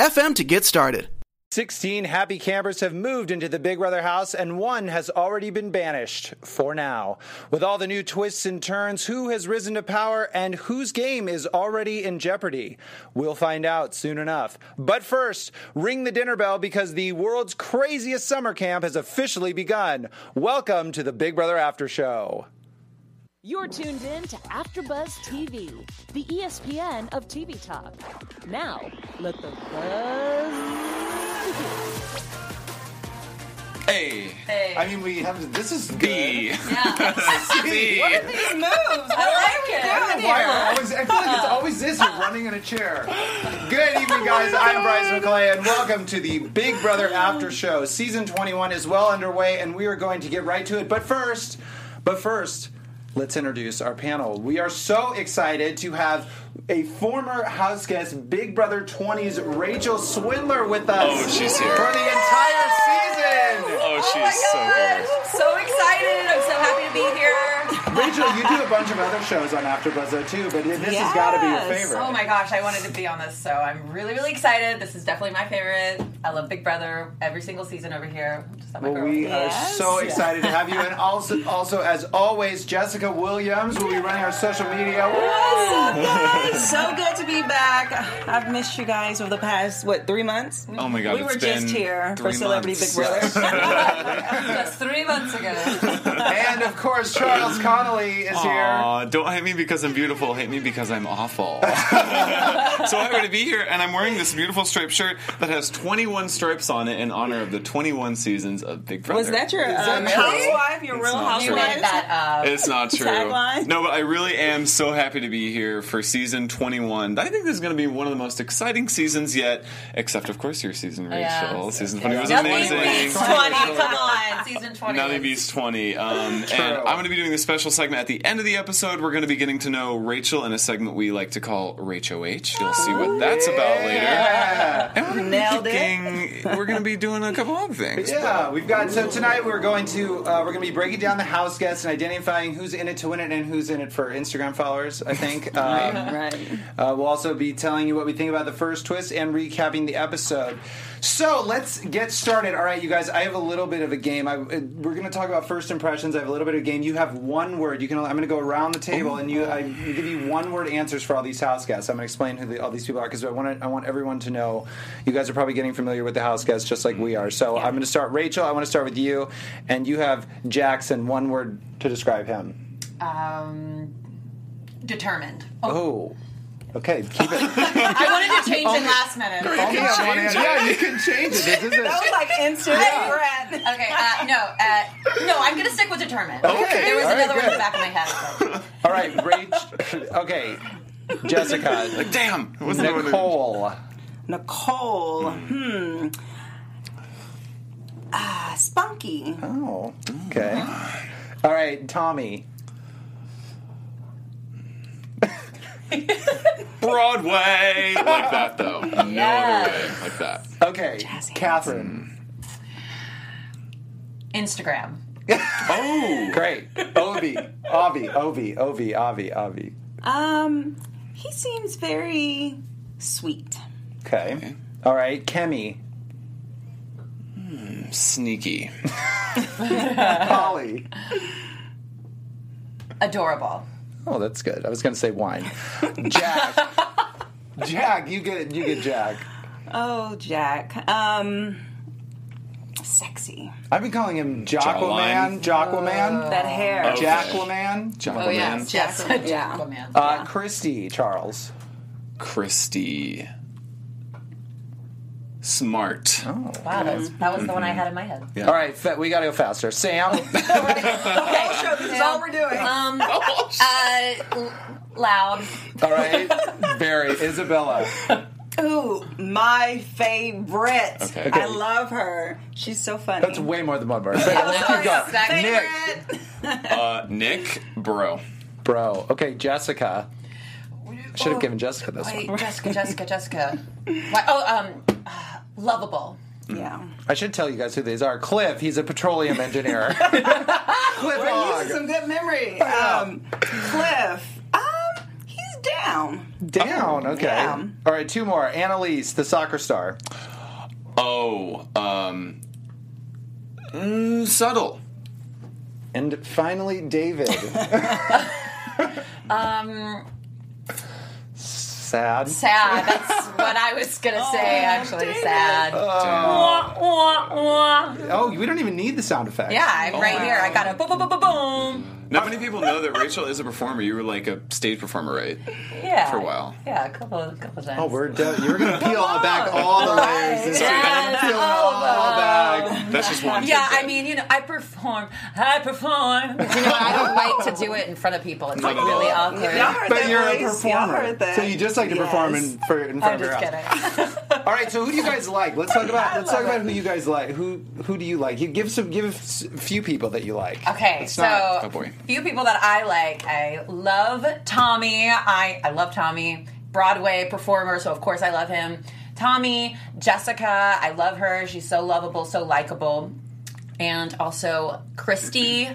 anchor.fm to get started. 16 happy campers have moved into the Big Brother house, and one has already been banished for now. With all the new twists and turns, who has risen to power and whose game is already in jeopardy? We'll find out soon enough. But first, ring the dinner bell because the world's craziest summer camp has officially begun. Welcome to the Big Brother After Show. You're tuned in to AfterBuzz TV, the ESPN of TV talk. Now, let the buzz begin. Hey. Hey. I mean, we have this is B. Yeah. B. what are these moves? I like it. Why? I, always, I feel like it's always this. You're running in a chair. Good evening, guys. I'm Bryce McClay, and welcome to the Big Brother After Show. Season 21 is well underway, and we are going to get right to it. But first, but first, let's introduce our panel. We are so excited to have a former house guest, Big Brother 20's Rachel Swindler, with us. Oh, she's here. for the entire season. Oh, she's so good. So excited. I'm so happy to be here. Rachel, you do a bunch of other shows on AfterBuzz though too, but this has got to be your favorite. Oh my gosh, I wanted to be on this, so I'm really, really excited. This is definitely my favorite. I love Big Brother every single season over here. Just Well, we Yes. are so excited to have you, and also, also as always, Jessica Williams will be running our social media. so good to be back. I've missed you guys over the past what three months. Oh my god, we were it's just here for three Celebrity months. Big Brother. That's three months ago. and of course, Charles Connolly is here. Aw, don't hate me because I'm beautiful. Hate me because I'm awful. so happy to be here, and I'm wearing this beautiful striped shirt that has 21 stripes on it in honor of the 21 seasons of Big Brother. Was that your that um, housewife? Your It's real not You true. housewife? made that up. It's not true. Tagline? No, but I really am so happy to be here for season 21. I think this is going to be one of the most exciting seasons yet, except of course your season, Rachel. yeah. Season 20 was amazing. beats Twenty, Come come on, on. season 20. Nothing beats 20. Um, and I'm going to be doing a special segment at the end of the episode. We're going to be getting to know Rachel in a segment we like to call Rachel H. You'll see what that's about later. And we're going Nailed to be it. we're going to be doing a couple other things. Yeah, we've got so tonight we're going to uh, we're going to be breaking down the house guests and identifying who's in it to win it and who's in it for Instagram followers. I think. Um, Right. Uh, we'll also be telling you what we think about the first twist and recapping the episode. So let's get started. All right, you guys. I have a little bit of a game. I, uh, we're going to talk about first impressions. I have a little bit of a game. You have one word. You can. I'm going to go around the table and you. I give you one word answers for all these house guests. I'm going to explain who the, all these people are because I want. I want everyone to know. You guys are probably getting familiar with the house guests just like we are. So I'm going to start. Rachel, I want to start with you, and you have Jackson. One word to describe him. Um, determined. Oh, Oh. Okay, keep it. I wanted to change it last minute. Only have one answer. Yeah, you can change it. This isn't. That was like instant regret. Okay, uh, no, uh, no, I'm gonna stick with determined. Okay, There was all right, another one in good. the back of my head. but- All right, Rach. Okay, Jessica. Like, Damn. What's the one? Nicole. Nicole. Hmm. Ah, spunky. Oh, okay. All right, Tommy. Broadway. like that, though. No other way. Like that. Okay, Jazzy. Kathryn. Instagram. Oh. Great. Ovi. Avi. Ovi. Ovi. Avi. Avi. Um, he seems very sweet. Okay. All right, Kemi. Sneaky. Polly. Adorable. Oh, that's good. I was going to say wine. Jack. Jack, you get you get Jack. Oh, Jack. Um, sexy. I've been calling him Jockoman. Jockoman. That hair. Okay. Jackwoman. Oh yeah, Yes. Yeah. Aquaman. Uh, Christy Charles. Christy. Smart. Oh. Wow, that was, that was the one I had in my head. Yeah. All right, fa- we got to go faster. Sam. Okay, this is all we're doing. Um, uh, loud. All right, Barry. Isabella. Ooh, my favorite. Okay. I love her. She's so funny. That's way more than one bar. Favorite. Uh, Nick, bro. Bro. Okay, Jessica. I Should have given Jessica this Wait, one. Jessica, Jessica, Jessica. Why, oh, um, uh, lovable. yeah. I should tell you guys who these are. Cliff, he's a petroleum engineer. Cliff We're using some good memory. Um, Cliff. Um, he's down. Down, okay. Yeah. All right, two more. Analyse, the soccer star. Oh, um, mm, subtle. And finally, David. Um, Sad. sad. That's what I was gonna oh, say. Actually, David. sad. Oh. Wah, wah, wah. Oh, we don't even need the sound effects. Yeah, I'm oh right here. I got a boom, boom, boom, boom, boom. Not many people know that Rachel is a performer. You were like a stage performer, right? Yeah, For a while. Yeah, a couple, a couple times. Oh, we're done. You're going to peel back all the layers. This Yes, week. Peel all all back. That's just one. Yeah. I mean, you know, I perform. I perform. You know, I don't like to do it in front of people. It's like Not at really awkward. Y'all heard But that you're a voice? Y'all performer. heard that. So you just like to perform in, for, in front I'm of your just house. kidding. All right, so who do you guys like? Let's talk about let's talk about who you guys like. Who who do you like? You give some give us a few people that you like. Okay, It's so not- Oh, boy. few people that I like. I love Tommy. I I love Tommy, Broadway performer. So of course I love him. Tommy, Jessica. I love her. She's so lovable, so likable, and also Christy.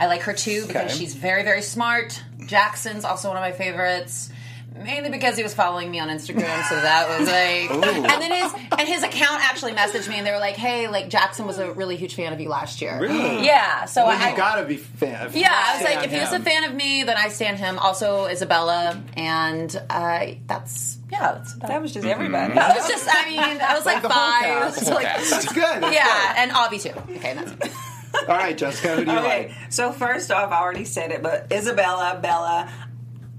I like her too because Okay. she's very very smart. Jackson's also one of my favorites. Mainly because he was following me on Instagram, so that was like. and then his and his account actually messaged me, and they were like, "Hey, like Jackson was a really huge fan of you last year." Really? Yeah. So Well, I you gotta be fan. yeah, I was like, if he's a fan of me, then I stand him. Also, Isabella, and uh, that's yeah, that's about That was just everybody. That was just, I mean, I was like, the whole five. cast. It's like- That's good. That's yeah, and Avi too. Okay, that's good. All right, Jessica, who do you Okay, like? so first off, I already said it, but Isabella, Bella,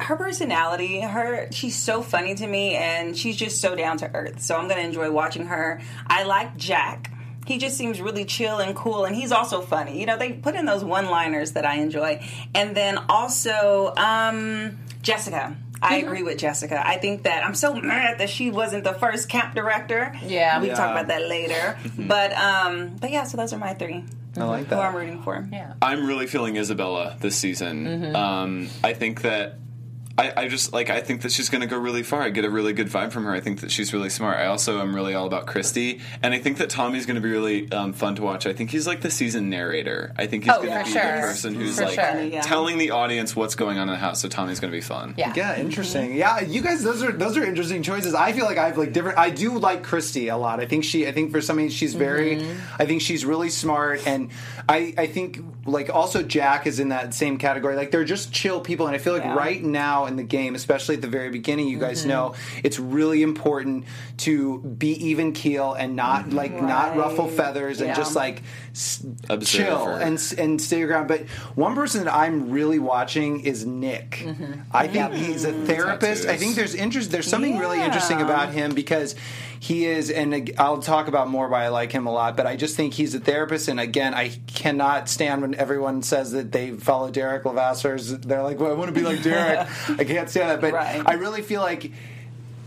her personality, her she's so funny to me, and she's just so down to earth. So I'm gonna enjoy watching her. I like Jack. He just seems really chill and cool, and he's also funny. You know, they put in those one-liners that I enjoy, and then also um, Jessica. I agree with Jessica. I think that I'm so mad that she wasn't the first camp director. Yeah. we Yeah. talk about that later. but um, but yeah, so those are my three. I like that. Who I'm rooting for. yeah. I'm really feeling Isabella this season. Mm-hmm. Um, I think that I, I just like I think that she's going to go really far. I get a really good vibe from her. I think that she's really smart. I also am really all about Christy, and I think that Tommy's going to be really um, fun to watch. I think he's like the season narrator. I think he's Oh, going to for be sure. the person who's For like sure. Yeah. telling the audience what's going on in the house. So Tommy's going to be fun. Yeah. Yeah, interesting. Yeah, you guys, those are those are interesting choices. I feel like I have like different. I do like Christy a lot. I think she. I think for something she's very. Mm-hmm. I think she's really smart, and I. I think like also Jack is in that same category. Like they're just chill people, and I feel like Yeah. right now in the game, especially at the very beginning, you Mm-hmm. guys know it's really important to be even keel and not like not ruffle feathers and just like s- chill and and stay your ground. But one person that I'm really watching is Nick. I think he's a therapist. I think there's interest. There's something really interesting about him because he is, and I'll talk about more why I like him a lot. But I just think he's a therapist. And again, I cannot stand when everyone says that they follow Derrick Levasseur. They're like, "Well, I want to be like Derrick." I can't stand that. But Right. I really feel like.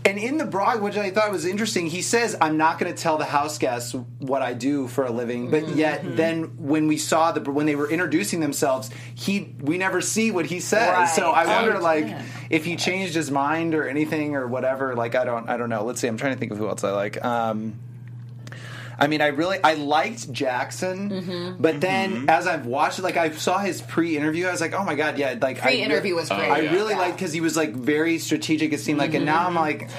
And in the blog, which I thought was interesting, he says, "I'm not going to tell the house guests what I do for a living." But Mm-hmm. yet, then when we saw the when they were introducing themselves, he we never see what he says. Right. So I wonder, Oh, like, yeah. if he changed his mind or anything or whatever. Like, I don't, I don't know. Let's see. I'm trying to think of who else I like. Um, I mean, I really I liked Jackson, Mm-hmm. but then as I've watched it, like I saw his pre-interview, I was like, oh my god, yeah, like I Pre-interview re- was great. I really Yeah. liked because he was like very strategic. It seemed like, and now I'm like,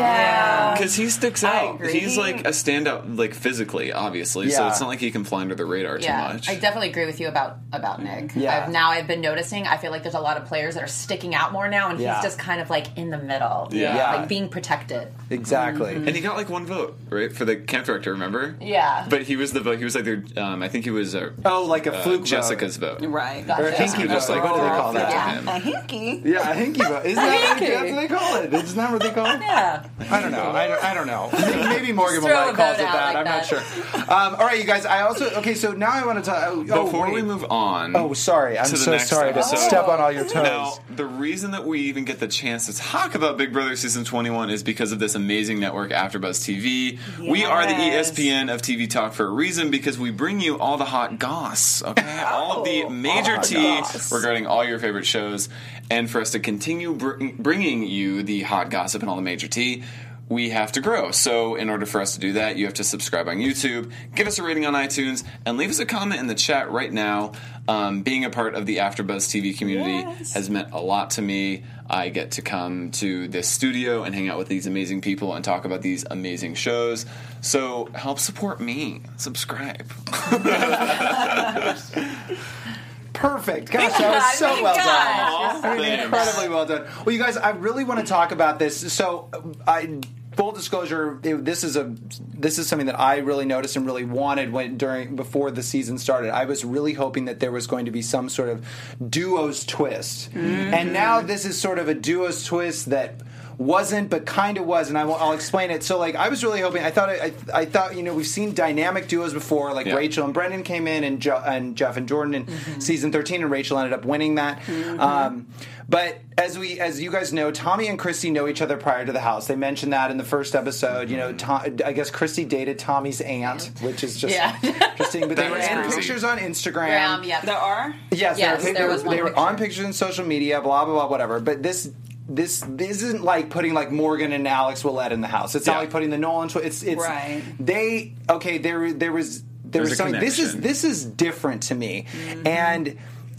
Yeah. Because he sticks I out. agree. He's like a standout, like physically, obviously. So Yeah. it's not like he can fly under the radar Yeah, too much. I definitely agree with you about about Nick. Yeah. I've, now I've been noticing. I feel like there's a lot of players that are sticking out more now, and Yeah. he's just kind of like in the middle. Yeah. Yeah. like being protected. exactly. and he got like one vote, right, for the camp director. Remember? Yeah. But he was the vote. He was like their. Um, I think he was. Uh, Oh, like a uh, fluke vote. Jessica's vote. Right. Gotcha. Or a hinky Just vote. like what do they call that? Yeah. A hinky. Yeah, a hinky vote. Isn't that what, that's what they call it? Isn't that what they call it? Yeah. I don't know. I don't, I don't know. Maybe, maybe Morgan will a Malloy calls it that. like I'm that. not sure. Um, all right, you guys. I also okay. So now I want to talk. Oh, oh, Before wait. we move on, Oh, sorry. I'm so sorry episode. to step on all your toes. Now, the reason that we even get the chance to talk about Big Brother season 21 is because of this amazing network, AfterBuzz TV. We are the ESPN of TV talk for a reason because we bring you all the hot goss, okay? all of the major hot tea goss. regarding all your favorite shows, and for us to continue br- bringing you the hot gossip and all the major tea. We have to grow. So, in order for us to do that, you have to subscribe on YouTube, give us a rating on iTunes, and leave us a comment in the chat right now. Um, being a part of the AfterBuzz TV community Yes. has meant a lot to me. I get to come to this studio and hang out with these amazing people and talk about these amazing shows. So help support me. Subscribe. Perfect. Gosh, that was so well done. I mean, incredibly well done. Well, you guys, I really want to talk about this. So, I full disclosure, this is a this is something that I really noticed and really wanted when during before the season started. I was really hoping that there was going to be some sort of duos twist, and now this is sort of a duos twist that wasn't but kind of was and I will, I'll explain it so like I was really hoping I thought I, I thought you know we've seen dynamic duos before like Yeah. Rachel and Brendon came in and, jo- and Jeff and Jordan in Mm-hmm. season 13 and Rachel ended up winning that um, but as we as you guys know Tommy and Christy know each other prior to the house they mentioned that in the first episode you know Tom, I guess Christy dated Tommy's aunt which is just Yeah. interesting but they were in crazy. pictures on Instagram Graham, yeah. There are. Yes, Yes, they were, there they was were, one they were picture. on pictures in social media, blah blah blah, whatever. But this this this isn't like putting like Morgan and Alex Willett in the house. It's Yeah. not like putting the Nolan. Twi- it's it's Right. they okay. There there was there There's was something. This is this is different to me, Mm-hmm. and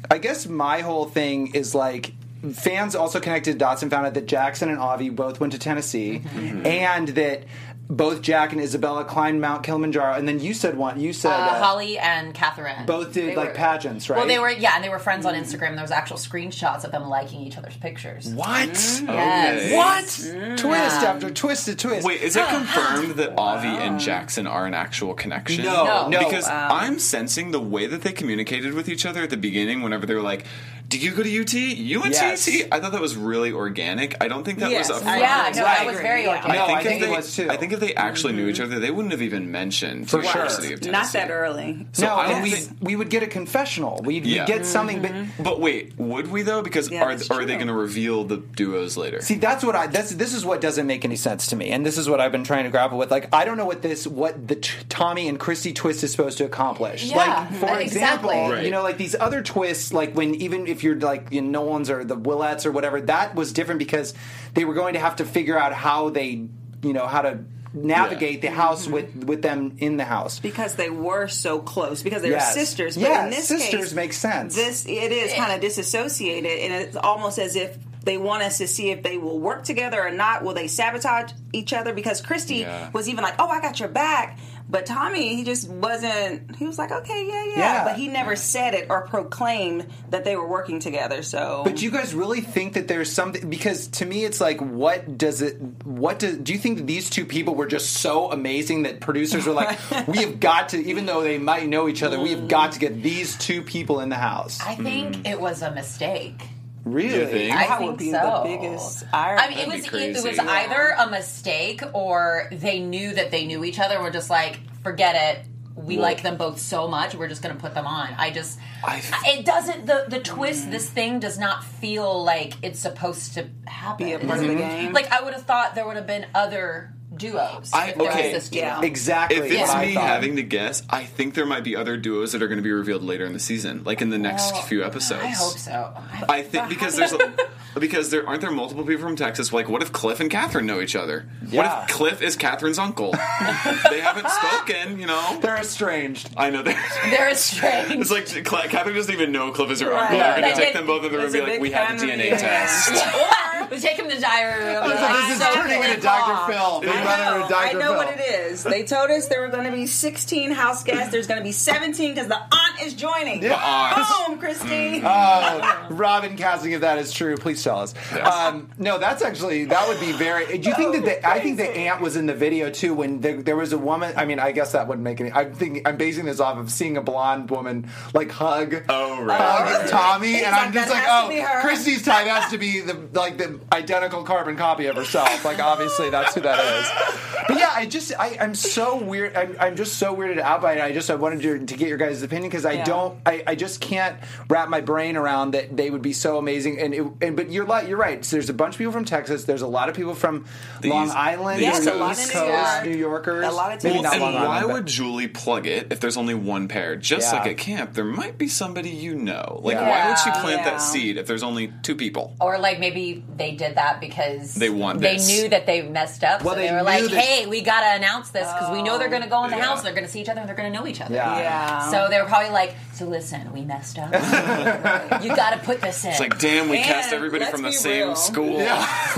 I guess my whole thing is like. Fans also connected dots and found out that Jackson and Avi both went to Tennessee, Mm-hmm. and that both Jack and Isabella climbed Mount Kilimanjaro. And then you said one. You said Uh, uh, Holly and Kathryn. both did They like were- pageants, right? Well, they were yeah, and they were friends on Instagram. There was actual screenshots of them liking each other's pictures. What? Yes. Okay. What? Twist after twist to twist. Wait, is it confirmed that Avi and Jackson are an actual connection? No, No. no. Because Wow. I'm sensing the way that they communicated with each other at the beginning whenever they were like, Did you go to UT? You went Yes. to UT? I thought that was really organic. I don't think that Yes, was a I Yeah, no, I that was very organic. No, think I if think it they, was too. I think if they actually knew mm-hmm. each other, they wouldn't have even mentioned For the sure. University of Not that early. So no, I don't and we think- we would get a confessional. We'd, Yeah. we'd get something, but mm-hmm. But wait, would we though? Because Yeah, are, are they going to reveal the duos later? see, that's what I. That's this is what doesn't make any sense to me, and this is what I've been trying to grapple with. Like, I don't know what this, what the t- Tommy and Christy twist is supposed to accomplish. Yeah, like, for exactly. example, Right. you know, like these other twists, like when even if you're like you know, Nolans or the Willetts or whatever, that was different because they were going to have to figure out how they, you know, how to navigate the house mm-hmm. with with them in the house. because they were so close because they Yes. were sisters. But Yes, in this sisters case, make sense. This it is kind of disassociated, and it's almost as if they want us to see if they will work together or not. Will they sabotage each other? Because Christy Yeah. was even like, "Oh, I got your back," but Tommy, he just wasn't. He was like, "Okay, yeah, yeah,", Yeah. but he never said it or proclaimed that they were working together. So, But you guys really think that there's something? Because to me, it's like, what does it? What do? Do you think that these two people were just so amazing that producers were like, we have got to, even though they might know each other, we have got to get these two people in the house. I think Mm. it was a mistake. Really? Think? I that think would be so. the biggest irony. I mean, it That'd was be it, crazy. was either a mistake or they knew that they knew each other. and We're just like, forget it. We Well- like them both so much. We're just going to put them on. I just, I- it doesn't. The the mm-hmm. twist. This thing does not feel like it's supposed to happen. Be a part of the game. Like I would have thought there would have been other duos. I- if okay. was this duo. Yeah. Exactly. If it's me having to guess, I think there might be other duos that are going to be revealed later in the season, like in the next Well, few episodes. I hope so. I think because there's because there aren't there multiple people from Texas. Like, what if Cliff and Kathryn know each other? Yeah. What if Cliff is Kathryn's uncle? they haven't spoken, you know. they're estranged. I know they're. They're strange. It's like Cla- Kathryn doesn't even know Cliff is her Right. uncle. Yeah. They're going to take them both in the room and be like, "We have a DNA test." We take him to the diary room. This is so turning into pissed Dr. off. Phil. Big I Brother know, and Dr. I know Phil. what it is. They told us there were going to be 16 house guests. There's going to be 17 because the aunt is joining. Yeah. aunt. Boom, Christine. Oh, Robin casting, if that is true, please tell us. Um, no, that's actually that would be very. Do you think that the, I think the aunt was in the video too when there, there was a woman? I mean, I guess that wouldn't make any. I'm thinking I'm basing this off of seeing a blonde woman like hug. Oh, right. Hug Tommy, and like, I'm just like, oh, be her. Christy's type has to be the like the identical carbon copy of herself. Like obviously that's who that is. But yeah, I just I, I'm so weird. I'm, I'm just so weirded out by it. I just I wanted to, to get your guys' opinion because I Yeah. don't I, I just can't wrap my brain around that they would be so amazing. And, it, and but you're like you're right. So there's a bunch of people from Texas. There's a lot of people from The Long East- Island. the Yes, East a Coast, New York. New Yorkers. A lot of Maybe not Tennessee. Long and why would Julie plug it if there's only one pair? Just Yeah. like at camp, there might be somebody you know. Like, Yeah. why would she plant Yeah. that seed if there's only two people? Or like maybe they did that because They want They this. knew that they messed up, Well, so they they, were like, that- "Hey, we gotta announce this because we know they're gonna go in the oh, Yeah. house, they're gonna see each other, and they're gonna know each other." Yeah. Yeah. So they were probably like, "So listen, we messed up. you gotta put this in." It's like, damn, we And cast everybody from the same real. school. Let's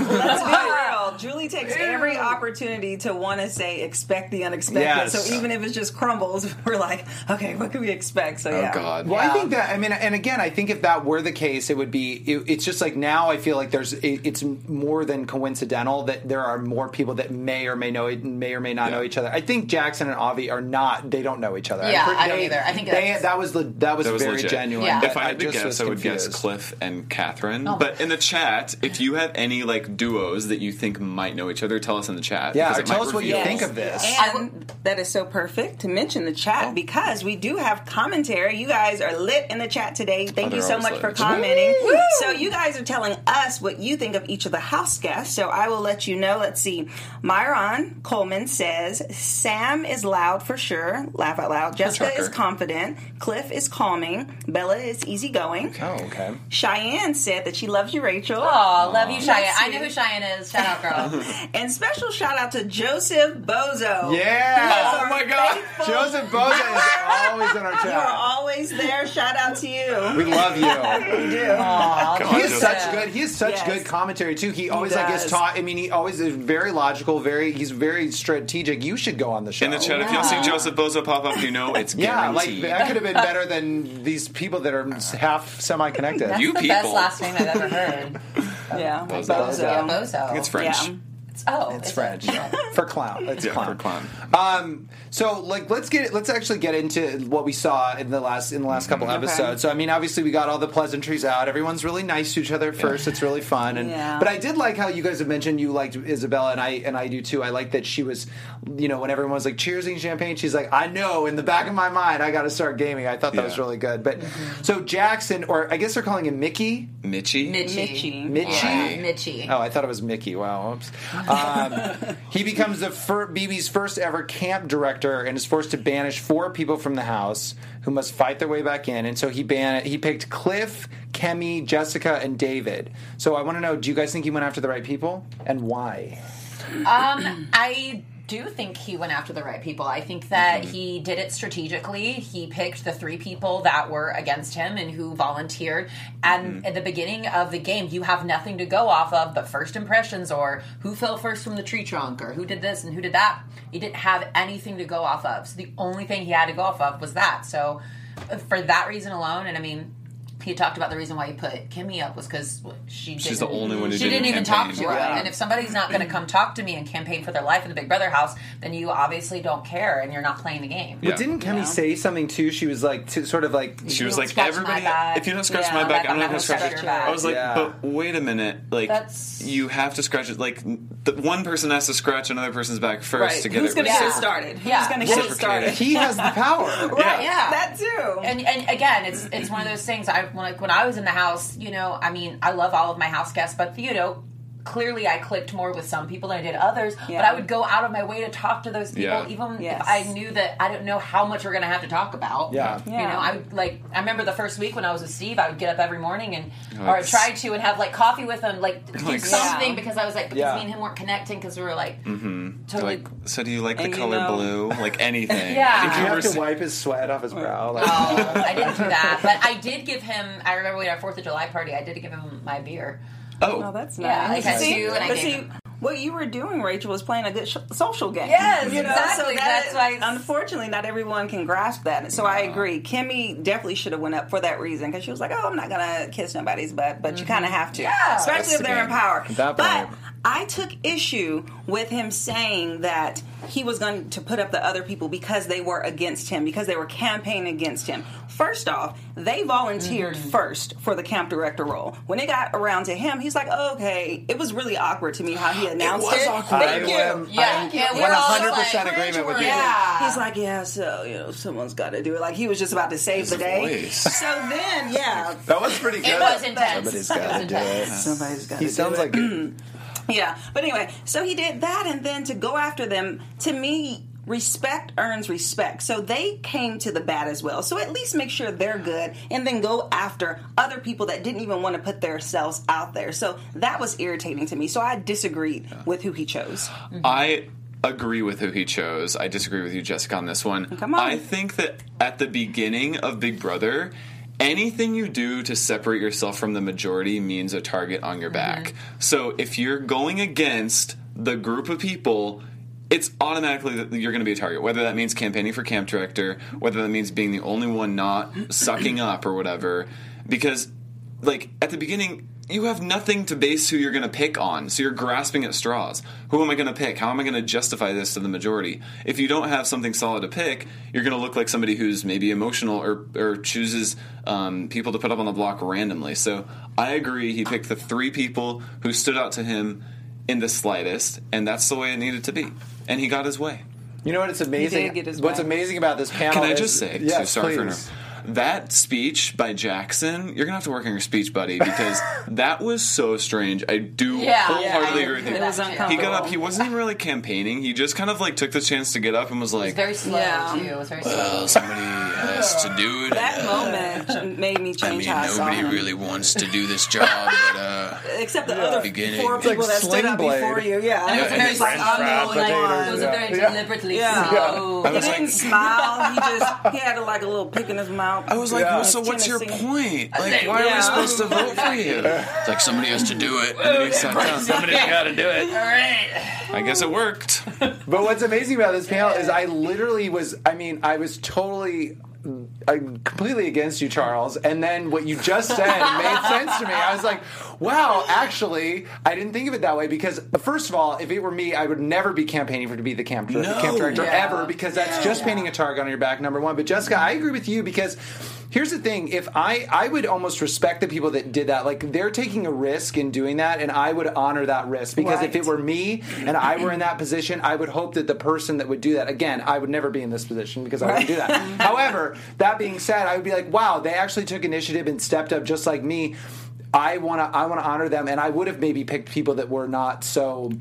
be. Julie takes every opportunity to want to say expect the unexpected. Yes. So even if it just crumbles, we're like, okay, what can we expect? So yeah. Oh yeah. God. Well, I think that I mean, and again, I think if that were the case, it would be. It, it's just like now, I feel like there's. It, it's more than coincidental that there are more people that may or may know, may or may not Yeah. know each other. I think Jackson and Avi are not. They don't know each other. Yeah, I'm I don't either. I think they, that was le- that was, That was very legit. genuine. Yeah. If I had to guess, I would guess. Cliff and Kathryn. Oh. But in the chat, if you have any like duos that you think might know each other, tell us in the chat. Yeah, or tell us what you reveal- think of this. And that is so perfect to mention the chat oh. because we do have commentary. You guys are lit in the chat today. Thank Oh, you so always much for lit. commenting. So you guys are telling us what you think of each of the house guests. So I will let you know. Let's see. Myron Coleman says Sam is loud for sure. Laugh out loud. Jessica is confident. Cliff is calming. Bella is easygoing. Oh, okay. Cheyenne said that she loves you, Rachel. Oh, love you, Cheyenne. I know who Cheyenne is. Shout out, girl. And special shout out to Joseph Bozo. Yeah. Oh my God. Joseph Bozo is always in our chat. You are always there. Shout out to you. We love you. We do. Aw, Come on, He is Joseph. such good. He is such Yes. good commentary too. He always like is taught. I mean, he always is very logical. Very, he's very strategic. You should go on the show. In the chat, if you'll see Joseph Bozo pop up, you know it's Yeah, like that could have been better than these people that are half semi-connected. You the best people. last name I've ever heard. Yeah. Bozo. Bozo. Yeah, Bozo. it's French. Yeah. It's, oh, It's French for clown. It's Yeah, clown. for clown. Um, so like let's get let's actually get into what we saw in the last in the last couple episodes. So I mean, obviously we got all the pleasantries out. Everyone's really nice to each other at first. It's really fun. And Yeah. but I did like how you guys have mentioned you liked Isabella and I and I do too. I like that she was, you know, when everyone was like cheersing champagne, she's like, I know in the back of my mind I got to start gaming. I thought that Yeah. was really good. But so Jackson, or I guess they're calling him Mickey. Mitchie. Mitchie. Mitchie. Yeah, Mitchie. Oh, I thought it was Mickey. Wow. Oops. Um, he becomes the fir- BB's first ever camp director and is forced to banish four people from the house who must fight their way back in. And so he ban- he picked Cliff, Kemi, Jessica, and David. So I want to know: Do you guys think he went after the right people, and why? Um, I do think he went after the right people. I think that he did it strategically. He picked the three people that were against him and who volunteered. And at the beginning of the game, you have nothing to go off of but first impressions or who fell first from the tree trunk or who did this and who did that. He didn't have anything to go off of. So the only thing he had to go off of was that. So uh, for that reason alone, and I mean, he talked about the reason why he put Kemi up was because she She's didn't- the only one who she didn't didn't even talk to her. Yeah. And if somebody's not going to come talk to me and campaign for their life in the Big Brother house, then you obviously don't care and you're not playing the game. Yeah. But didn't Kemi Yeah. say something too? She was like, to, sort of like, She was like, everybody, if you don't scratch Yeah, my back, I'm not going to scratch your scratch your back. I was like, Yeah. but wait a minute. Like, That's- you have to scratch it. Like, the one person has to scratch another person's back first Right. to get Who's it going to get it reciprocated. started? Who's going to get started? he has the power. Right? Yeah. That too. and and again, it's it's one of those things. I when, like when I was in the house, you know, I mean, I love all of my house guests, but you know, clearly I clicked more with some people than I did others. But I would go out of my way to talk to those people, Yeah. even Yes. if I knew that I don't know how much we're going to have to talk about. Yeah. You know, I would, like I remember the first week when I was with Steve, I would get up every morning and Oh, or I tried to and have like coffee with him, like Like- something Yeah. because I was like because Yeah. me and him weren't connecting because we were like mm-hmm. totally. Like, so do you like the And you color know- blue? Like anything? Yeah. Did you you have to sa- wipe his sweat off his oh, brow? Like, Oh, I didn't do that, but I did give him. I remember we had our Fourth of July party. I did give him my beer. Oh, Oh, that's Yeah, nice. I had see, two and I but gave see, him- what you were doing, Rachel, was playing a good sh- social game. Yes, you know? exactly. So that- That's why it's- Unfortunately, not everyone can grasp that. So I agree. Kemi definitely should have went up for that reason because she was like, "Oh, I'm not gonna kiss nobody's butt," but you mm-hmm. kind of have to, Yeah. especially That's if they're in power. At that but point. I took issue with him saying that he was going to put up the other people because they were against him, because they were campaigning against him. First off, they volunteered Mm-hmm. first for the camp director role. When it got around to him, he's like, okay. It was really awkward to me how he announced it. was awkward. Thank I you. am- Yeah, yeah, I'm we're 100% like, agreement with you. Yeah. He's like, yeah, so you know, someone's got to do it. Like he was just about to save the day. voice. So then, yeah, That was pretty good. It was intense. Somebody's It gotta do it. somebody's got. To. Do it. He sounds like Yeah, but anyway, so he did that, and then to go after them, to me, respect earns respect. So they came to the bat as well. So at least make sure they're good, and then go after other people that didn't even want to put themselves out there. So that was irritating to me. So I disagreed with who he chose. I agree with who he chose. I disagree with you, Jessica, on this one. Come on. I think that at the beginning of Big Brother, anything you do to separate yourself from the majority means a target on your back. Mm-hmm. So if you're going against the group of people, it's automatically that you're going to be a target. Whether that means campaigning for camp director, whether that means being the only one not sucking up or whatever, because like at the beginning you have nothing to base who you're going to pick on so you're grasping at straws who am i going to pick how am i going to justify this to the majority if you don't have something solid to pick you're going to look like somebody who's maybe emotional or, or chooses um, people to put up on the block randomly so i agree he picked the three people who stood out to him in the slightest and that's the way it needed to be and he got his way You know what? It's amazing. did get his What's way. amazing about this panel? can I is- just say, too, yes, sorry for please. Inter- that speech by Jackson, you're gonna have to work on your speech, buddy, because that was so strange. I do Yeah. wholeheartily Yeah, agree with you. It was He He got up. He wasn't even really campaigning. He just kind of like took the chance to get up and was It like, was very slow Yeah. too. It was very slow. "Well, somebody has to do it." That and, uh, moment made me I change mean, how I saw nobody him. really wants to do this job, but uh, Except the other Beginning. four It's like people that stood up Blade. before you. Yeah, And it was Yeah, very and slow. French Like, potatoes, it was a very Yeah. deliberately Yeah. slow. I He didn't like- smile. He just he had like a little pick in his mouth. I was like, Yeah. well, "So what's your point? Like, why are we supposed to vote for you?" It's like somebody has to do it. And then he sat down. Somebody's got to do it. All right. I guess it worked. But what's amazing about this panel is I literally was. I mean, I was totally. Uh completely against you, Charles, and then what you just said made sense to me. I was like, "Wow, actually, I didn't think of it that way." Because first of all, if it were me, I would never be campaigning for to be the camp, No. camp director Yeah. ever, because that's just painting a target on your back. Number one. But Jessica, I agree with you because here's the thing: if I, I would almost respect the people that did that. Like they're taking a risk in doing that, and I would honor that risk because if it were me and I were in that position, I would hope that the person that would do that again, I would never be in this position because I wouldn't do that. However, that being said, I would be like, wow, they actually took initiative and stepped up just like me. I want to I want to honor them, and I would have maybe picked people that were not so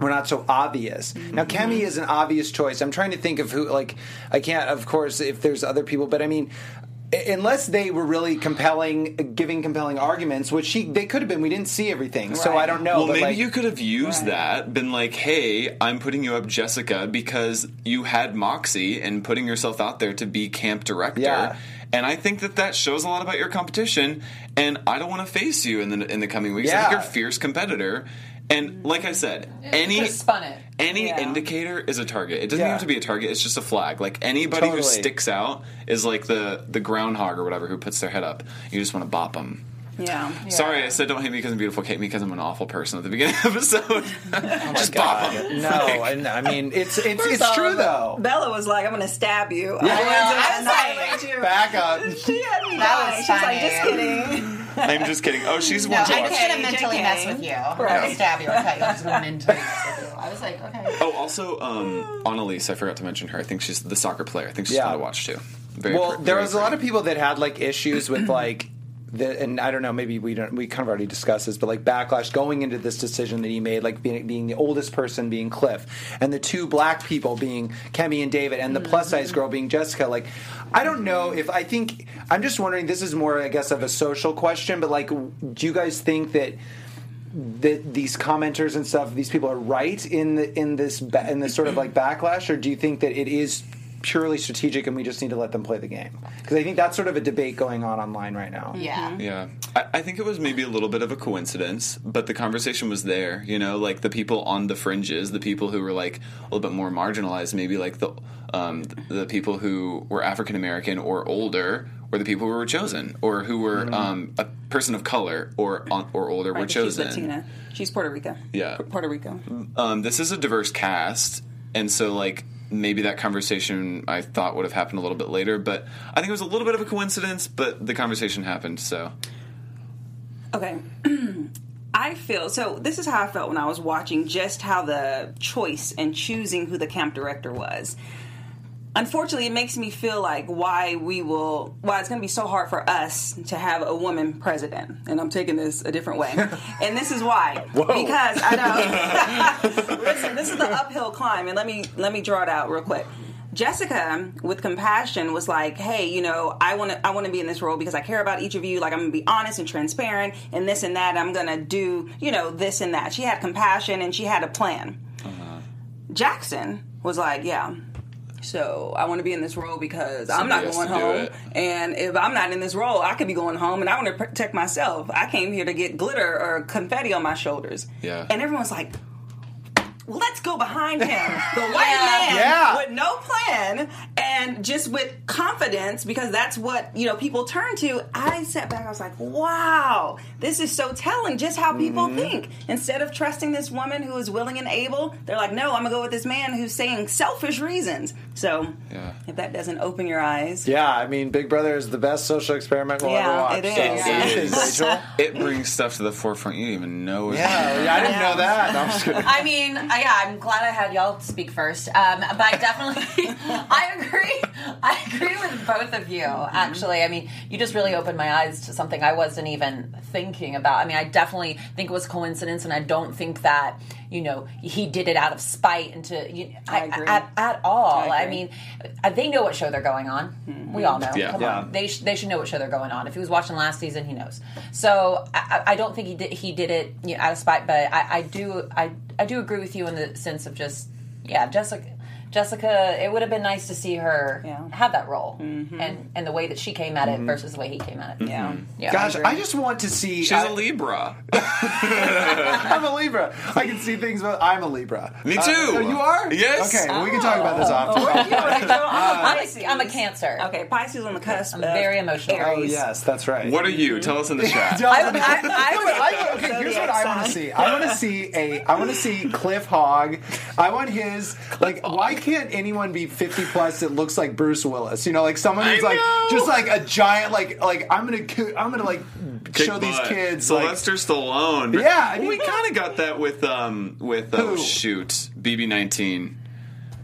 were not so obvious. Now, mm-hmm. Kemi is an obvious choice. I'm trying to think of who. Like, I can't, of course, if there's other people, but I mean. I- Unless they were really compelling, giving compelling arguments, which she they could have been. We didn't see everything, so I don't know. Well, but maybe like, you could have used that, been like, "Hey, I'm putting you up, Jessica, because you had moxie and putting yourself out there to be camp director." Yeah. And I think that that shows a lot about your competition. And I don't want to face you in the in the coming weeks. I think Yeah. you're a fierce competitor. And like I said, any spun it. any Yeah. indicator is a target. It doesn't Yeah. have to be a target. It's just a flag. Like anybody who Totally. sticks out is like the the groundhog or whatever who puts their head up. You just want to bop them. Yeah. Sorry, I said don't hate me because I'm beautiful. Hate me because I'm an awful person at the beginning of the episode. Oh just bop 'em. no, I, I mean it's it's First it's off, true though. Bella was like, "I'm going to stab you." Yeah. I I was was annihilate you. Back up. She had me That dying. was She's like, "Just kidding." I'm just kidding. Oh, she's No, one to I watch. just gonna mentally JK. mess with you. I'm gonna stab you. I thought you were just gonna mentally mess with you. I was like, okay. Oh, also, um, Analyse, I forgot to mention her. I think she's the soccer player. I think she's Yeah. fun to watch too. Very Well, pr- there very was a lot pretty. of people that had like issues with like. The, and I don't know, maybe we don't. We kind of already discussed this, but like backlash going into this decision that he made, like being, being the oldest person being Cliff, and the two black people being Kemi and David, and the plus size mm-hmm. girl being Jessica. Like, I don't know if I think I'm just wondering. This is more, I guess, of a social question, but like, do you guys think that that these commenters and stuff, these people are right in the in this ba- in this sort of like backlash, or do you think that it is purely strategic and we just need to let them play the game? Because I think that's sort of a debate going on online right now. Yeah. Yeah, I, I think it was maybe a little bit of a coincidence, but the conversation was there. You know, like the people on the fringes, the people who were like a little bit more marginalized, maybe like the um, the people who were African American or older, or the people who were chosen or who were um, a, person of color or or older were chosen. She's Latina. She's Puerto Rico. Yeah. Pu- Puerto Rico. um, this is a diverse cast, and so like maybe that conversation I thought would have happened a little bit later, but I think it was a little bit of a coincidence, but the conversation happened. So Okay. I feel so. This is how I felt when I was watching just how the choice and choosing who the camp director was. Unfortunately, it makes me feel like why we will, why it's going to be so hard for us to have a woman president. And I'm taking this a different way. and this is why. Because I know. Listen, this is the uphill climb, and let me let me draw it out real quick. Jessica, with compassion, was like, "Hey, you know, I want to, I want to be in this role because I care about each of you. Like, I'm going to be honest and transparent, and this and that. I'm going to do, you know, this and that." She had compassion and she had a plan. Uh-huh. Jackson was like, "Yeah, so I want to be in this role because I'm not going home, and if I'm not in this role, I could be going home, and I want to protect myself. I came here to get glitter or confetti on my shoulders. Yeah. and everyone's like." Let's go behind him, the white Yeah. man Yeah. with no plan and just with confidence because that's what you know people turn to. I sat back, I was like, "Wow, this is so telling just how people Mm-hmm. think." Instead of trusting this woman who is willing and able, they're like, "No, I'm gonna go with this man who's saying selfish reasons." So, Yeah. if that doesn't open your eyes, Yeah, I mean, Big Brother is the best social experiment we'll Yeah, ever watch. it is. So, Yeah. it is, it brings stuff to the forefront you didn't even know. Yeah, yeah, I didn't know that. No, I'm just kidding. I mean, uh, yeah, I'm glad I had y'all speak first. Um, but I definitely, I agree. I agree with both of you. Actually, I mean, you just really opened my eyes to something I wasn't even thinking about. I mean, I definitely think it was coincidence, and I don't think that you know he did it out of spite and to you, I agree. at, at all. I I, mean, uh, they know what show they're going on. We all know. Yeah. Come Yeah. on, they sh- they should know what show they're going on. If he was watching last season, he knows. So I, I I don't think he did he did it you know, out of spite, but I, I do I I do agree with you in the sense of just yeah, Jessica. Jessica, it would have been nice to see her Yeah. have that role mm-hmm. and and the way that she came at it mm-hmm. versus the way he came at it. yeah, mm-hmm. Yeah. Gosh, agree. I just want to see. She's I, a Libra. I'm a Libra. I can see things, but I'm a Libra. Me Uh, too. oh, you are? Yes. Okay, well, we can talk about this oh. off. I'm, a, I'm a Cancer. Okay, Pisces on the cusp. I'm very emotional. Oh, yes, that's right. What are you? Tell us in the chat. I, I- I- I, okay, here's what I want to see. I want to see a. I want to see Cliff Hogg. I want his like. Why can't anyone be 50 plus that looks like Bruce Willis? You know, like someone who's like just like a giant. Like like I'm gonna co- I'm gonna like Kick show these butt. kids like. Sylvester Stallone. Yeah, I mean, we kind of got that with um with oh Who? shoot BB nineteen.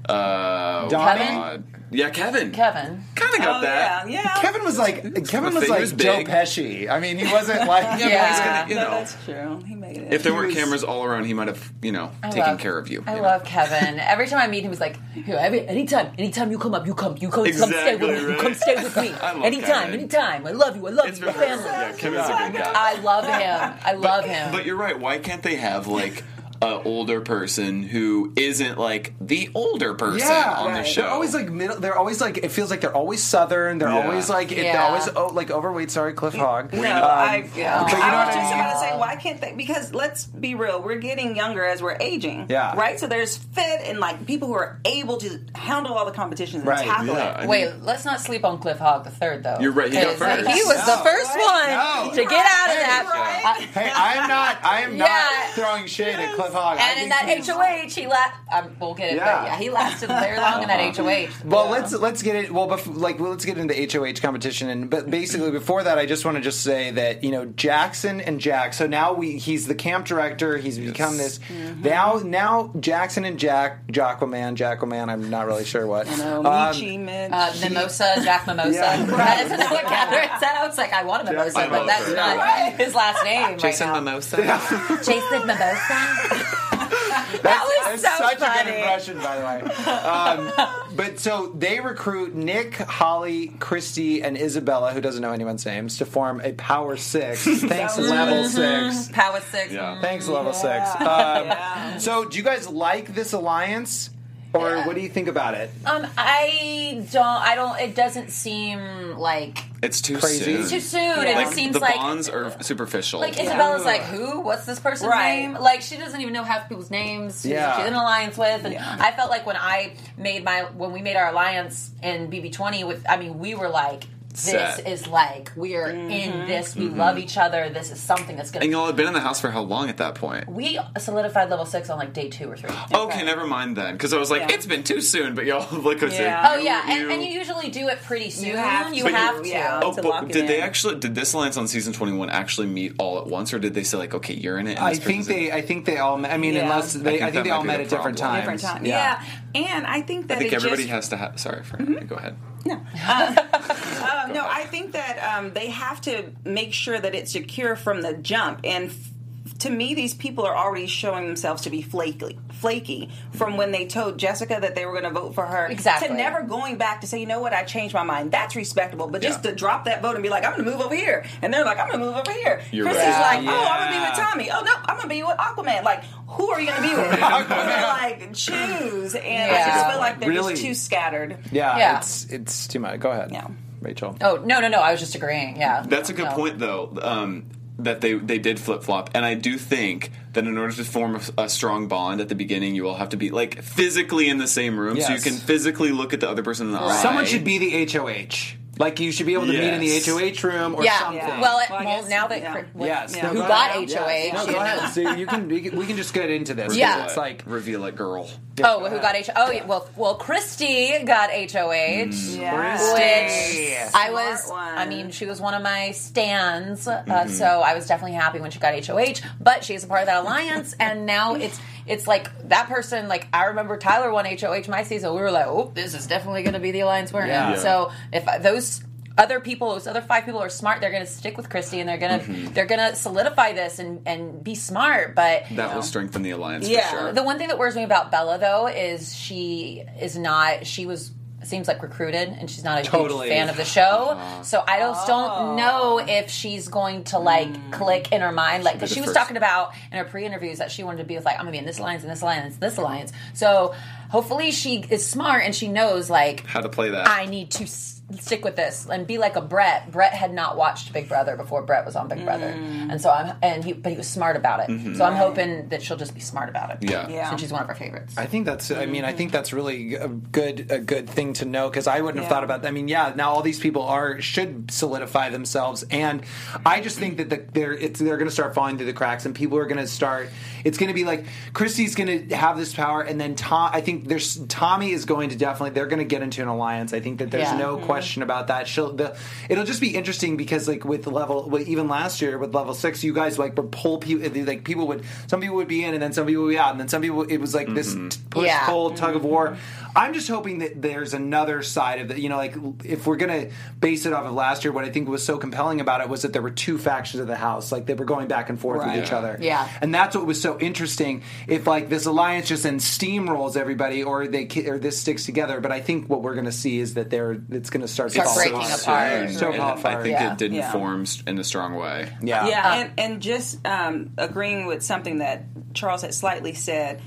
Uh, Donnie? God. Yeah, Kevin. Kevin. Kind of got Oh that. yeah, yeah. Kevin was like Kevin was like was Joe big. Pesci. I mean, he wasn't like Yeah, Yeah. but he's gonna, you No, know, that's true. He made it. if there weren't was- cameras all around, he might have, you know, I taken love- care of you. I you know? love Kevin. Every time I meet him, he's like, Here, every, anytime, anytime you come up, you come, you come, come stay Exactly with me, you right. come stay with me. I love anytime, Kevin. anytime. I love you. I love It's you. We're very- family. yeah, Kevin's a good guy. I love him. I love him. But you're right. Why can't they have like an older person who isn't like the older person Yeah, on the show? They're always like middle. They're always like. It feels like they're always southern. They're Yeah. always like. They're always oh, like overweight. Sorry, Cliff Hogg. No, Um, I, yeah. but you know I what was I just mean? about to say, why can't they? Because let's be real, we're getting younger as we're aging. Yeah. Right? So there's fit and like people who are able to handle all the competitions and Right, tackle yeah. it. I mean- Wait, let's not sleep on Cliff Hogg the third, though. You're right, he got 'Cause first. He was the No. first one No. to get out of that. Right? Hey, I am not. I am Yeah. not throwing shade at Cliff Hogg. I And in that HOH, he la Um, we'll get it. Yeah. Yeah, he lasted very long in that HOH. Well, Yeah. let's let's get it. Well, bef- like well, let's get into the HOH competition, and but basically before that, I just want to just say that you know Jackson and Jack. So now we he's the camp director. He's become this now. Now Jackson and Jack, Jackoman, Jackoman. I'm not really sure what. You know, Um, Michi, Mitch. Uh, mimosa, Jack Mimosa. Yeah. That isn't that what Kathryn said? I was like, I want a mimosa, Jack but that's Mimosa. not his last name Jason right now. Mimosa. Jason Mimosa. That's, That was that's so such a good impression, by the way. Um, but so they recruit Nick, Holly, Christy, and Isabella, who doesn't know anyone's names, to form a Power Six. Thanks, Level Six. Power six. Yeah. Thanks, Level Six. Um, So, do you guys like this alliance, or Yeah. what do you think about it? Um, I don't. I don't. It doesn't seem like It's too Crazy. soon. too soon. and Like it seems the like bonds are superficial. Like Isabella's like, who? What's this person's Right. name? Like she doesn't even know half people's names. who Yeah. she's in an alliance with, and Yeah. I felt like when I made my when we made our alliance in BB twenty with, I mean, we were like this Set. is like we are in mm-hmm. this. We mm-hmm. love each other. This is something that's gonna. And y'all had been in the house for how long at that point? We solidified level six on like day two or three. Okay, never mind then. Because I was like, Yeah. it's been too soon, but y'all like I said, Yeah. Oh you- yeah, and, and you usually do it pretty soon. You have You to. have to. Yeah. Oh, to but lock it did they in. actually? Did this alliance on season twenty one actually meet all at once, or did they say like, okay, you're in it? and I think person's in they. I think they all. I mean, Yeah. unless they. I think think, they all met the at different problem. times. different time. Yeah. and I think that I think it everybody just, has to have. Sorry, mm-hmm. go ahead. Uh, no, I think that um, they have to make sure that it's secure from the jump. And f- to me, these people are already showing themselves to be flaky, flaky from when they told Jessica that they were going to vote for her. Exactly. To never going back to say, you know what, I changed my mind. That's respectable. But just Yeah. to drop that vote and be like, I'm going to move over here, and they're like, I'm going to move over here. You're Chrissy's right. like, oh, I'm going to be with Tommy. Oh no, I'm going to be with Aquaman. Like, who are you going to be with? They're like, choose. And I just feel like they're Really? just too scattered. Yeah, Yeah. it's it's too much. Go ahead. Yeah. Rachel. Oh no no no! I was just agreeing. Yeah, That's a good No. point, though. Um, that they they did flip flop, and I do think that in order to form a, a strong bond at the beginning, you all have to be like physically in the same room, so you can physically look at the other person in the eye. Someone should be the HOH. Like you should be able to meet in the HOH room or Yeah. something. Well, it, Well, well, guess- now that yeah. Chris- yes. Yeah. No, who go got ahead. HOH? No, go ahead. So you can we, can we can just get into this. Yeah. It's like reveal it, girl. Oh, who got H? Oh, yeah, well, well, Christie got HOH. Yeah. Which I was, one. I mean, she was one of my stands, uh, Mm-hmm. so I was definitely happy when she got HOH. But she's a part of that alliance, and now it's it's like that person. Like I remember Tyler won HOH my season. We were like, oh, this is definitely going to be the alliance we're in. Yeah. So if those other people, those other five people are smart, they're going to stick with Christie, and they're going to Mm-hmm. they're going to solidify this and and be smart. But That will strengthen the alliance Yeah. for sure. the one thing that worries me about Bella though is she is not. She was seems like recruited, and she's not a Totally. huge fan of the show. So I just don't oh. know if she's going to like mm. click in her mind, like because she was first. talking about in her pre-interviews that she wanted to be with like I'm gonna be in this alliance, and this alliance, this alliance. So hopefully she is smart and she knows like How to play that? I need to s- stick with this and be like a Brett. Brett had not watched Big Brother before Brett was on Big Brother, mm. and so I'm and he but he was smart about it. Mm-hmm. So I'm hoping that she'll just be smart about it. Yeah. Yeah. since she's one of our favorites. I think that's. I mean, I think mm-hmm. that's really a good a good thing to know because I wouldn't have thought about. I mean, yeah, now all these people are should solidify themselves, and I just think that the, they're it's they're going to start falling through the cracks, and people are going to start. It's going to be like Christie's going to have this power, and then Tom. I think there's Tommy is going to definitely. They're going to get into an alliance. I think that there's Yeah. no question about that. She'll. The, it'll just be interesting because like with level, with, even last year with level six, you guys like would pull people. Like people would, some people would be in, and then some people would be out, and then some people. It was like this mm-hmm. t- push Yeah. pull tug of war. Mm-hmm. I'm just hoping that there's another side of it. You know, like if we're gonna base it off of last year, what I think was so compelling about it was that there were two factions of the house, like they were going back and forth Right. with each other. Yeah. and that's what was so interesting. If like this alliance just then steamrolls everybody, or they or this sticks together. But I think what we're gonna see is that they're it's gonna start, Start to fall breaking apart. apart. So And fall I think Yeah. it didn't Yeah. form in a strong way. Yeah, Yeah, and, and just um, agreeing with something that Charles had slightly said,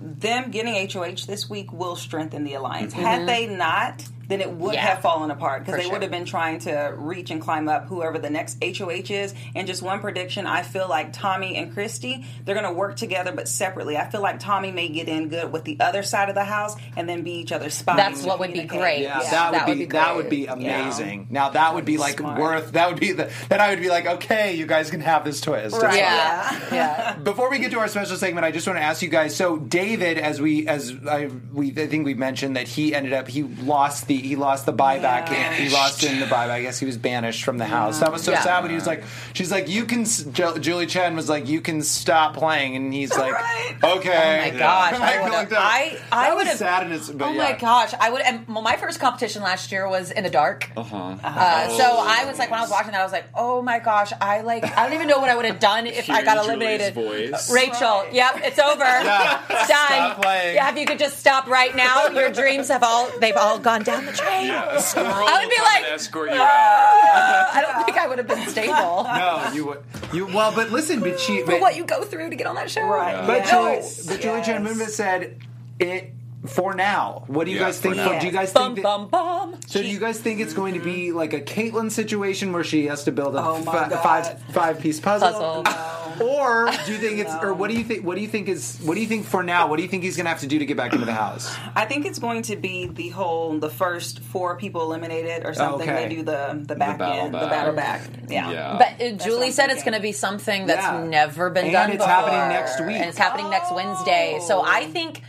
them getting HOH this week will strengthen the alliance. Mm-hmm. Had they not, then it would Yeah. have fallen apart because they sure. would have been trying to reach and climb up whoever the next HOH is. And just one prediction, I feel like Tommy and Christie, they're going to work together but separately. I feel like Tommy may get in good with the other side of the house and then be each other's spy. That's what would be great. Yeah, Yeah, that, that would would be, be that would be amazing. Now that would be like Smart. worth. That would be the. Then I would be like, okay, you guys can have this twist. Right. Yeah, yeah. Before we get to our special segment, I just want to ask you guys. So David, as we as I we I think we mentioned that he ended up he lost the he lost the buyback. Yeah. He lost in the buyback. I guess he was banished from the house. That was so Yeah. sad. But he was like, she's like, you can. Julie Chen was like, you can stop playing, and he's like, Right. okay. Oh my gosh, Like, I would have. I, I would have. sad and it's. But Oh yeah. my gosh, I would. And well, my first competition last year was in the dark. Uh-huh. Uh, so I was like, when I was watching that, I was like, oh my gosh, I like, I don't even know what I would have done if I got eliminated. voice. Rachel, yep, it's over. It's done. Stop playing. Yeah, if you could just stop right now, your dreams have all they've all gone down the drain. Squirrel I would be like, escort you ah. out. I don't think I would have been stable No, you would. You well, but listen, but she. for but- what you go through to get on that show. Right. But Yes. Julie, but Julie Chen Moonves said it for now. What do you Yeah, guys think? now. Do you guys Bum think? That, bum bum. so do you guys think it's going to be like a Caitlyn situation where she has to build a Oh my fi- five five piece puzzle? Puzzle. or do you think it's or what do you think what do you think is what do you think for now what do you think he's gonna have to do to get back into the house I think it's going to be the whole the first four people eliminated or something. Okay. They do the the back battle end, back. the battle back. Yeah. Yeah. But uh, Julie I'm said it's going to be something that's Yeah. never been And done it's before. happening next week. And it's happening next Wednesday. So I think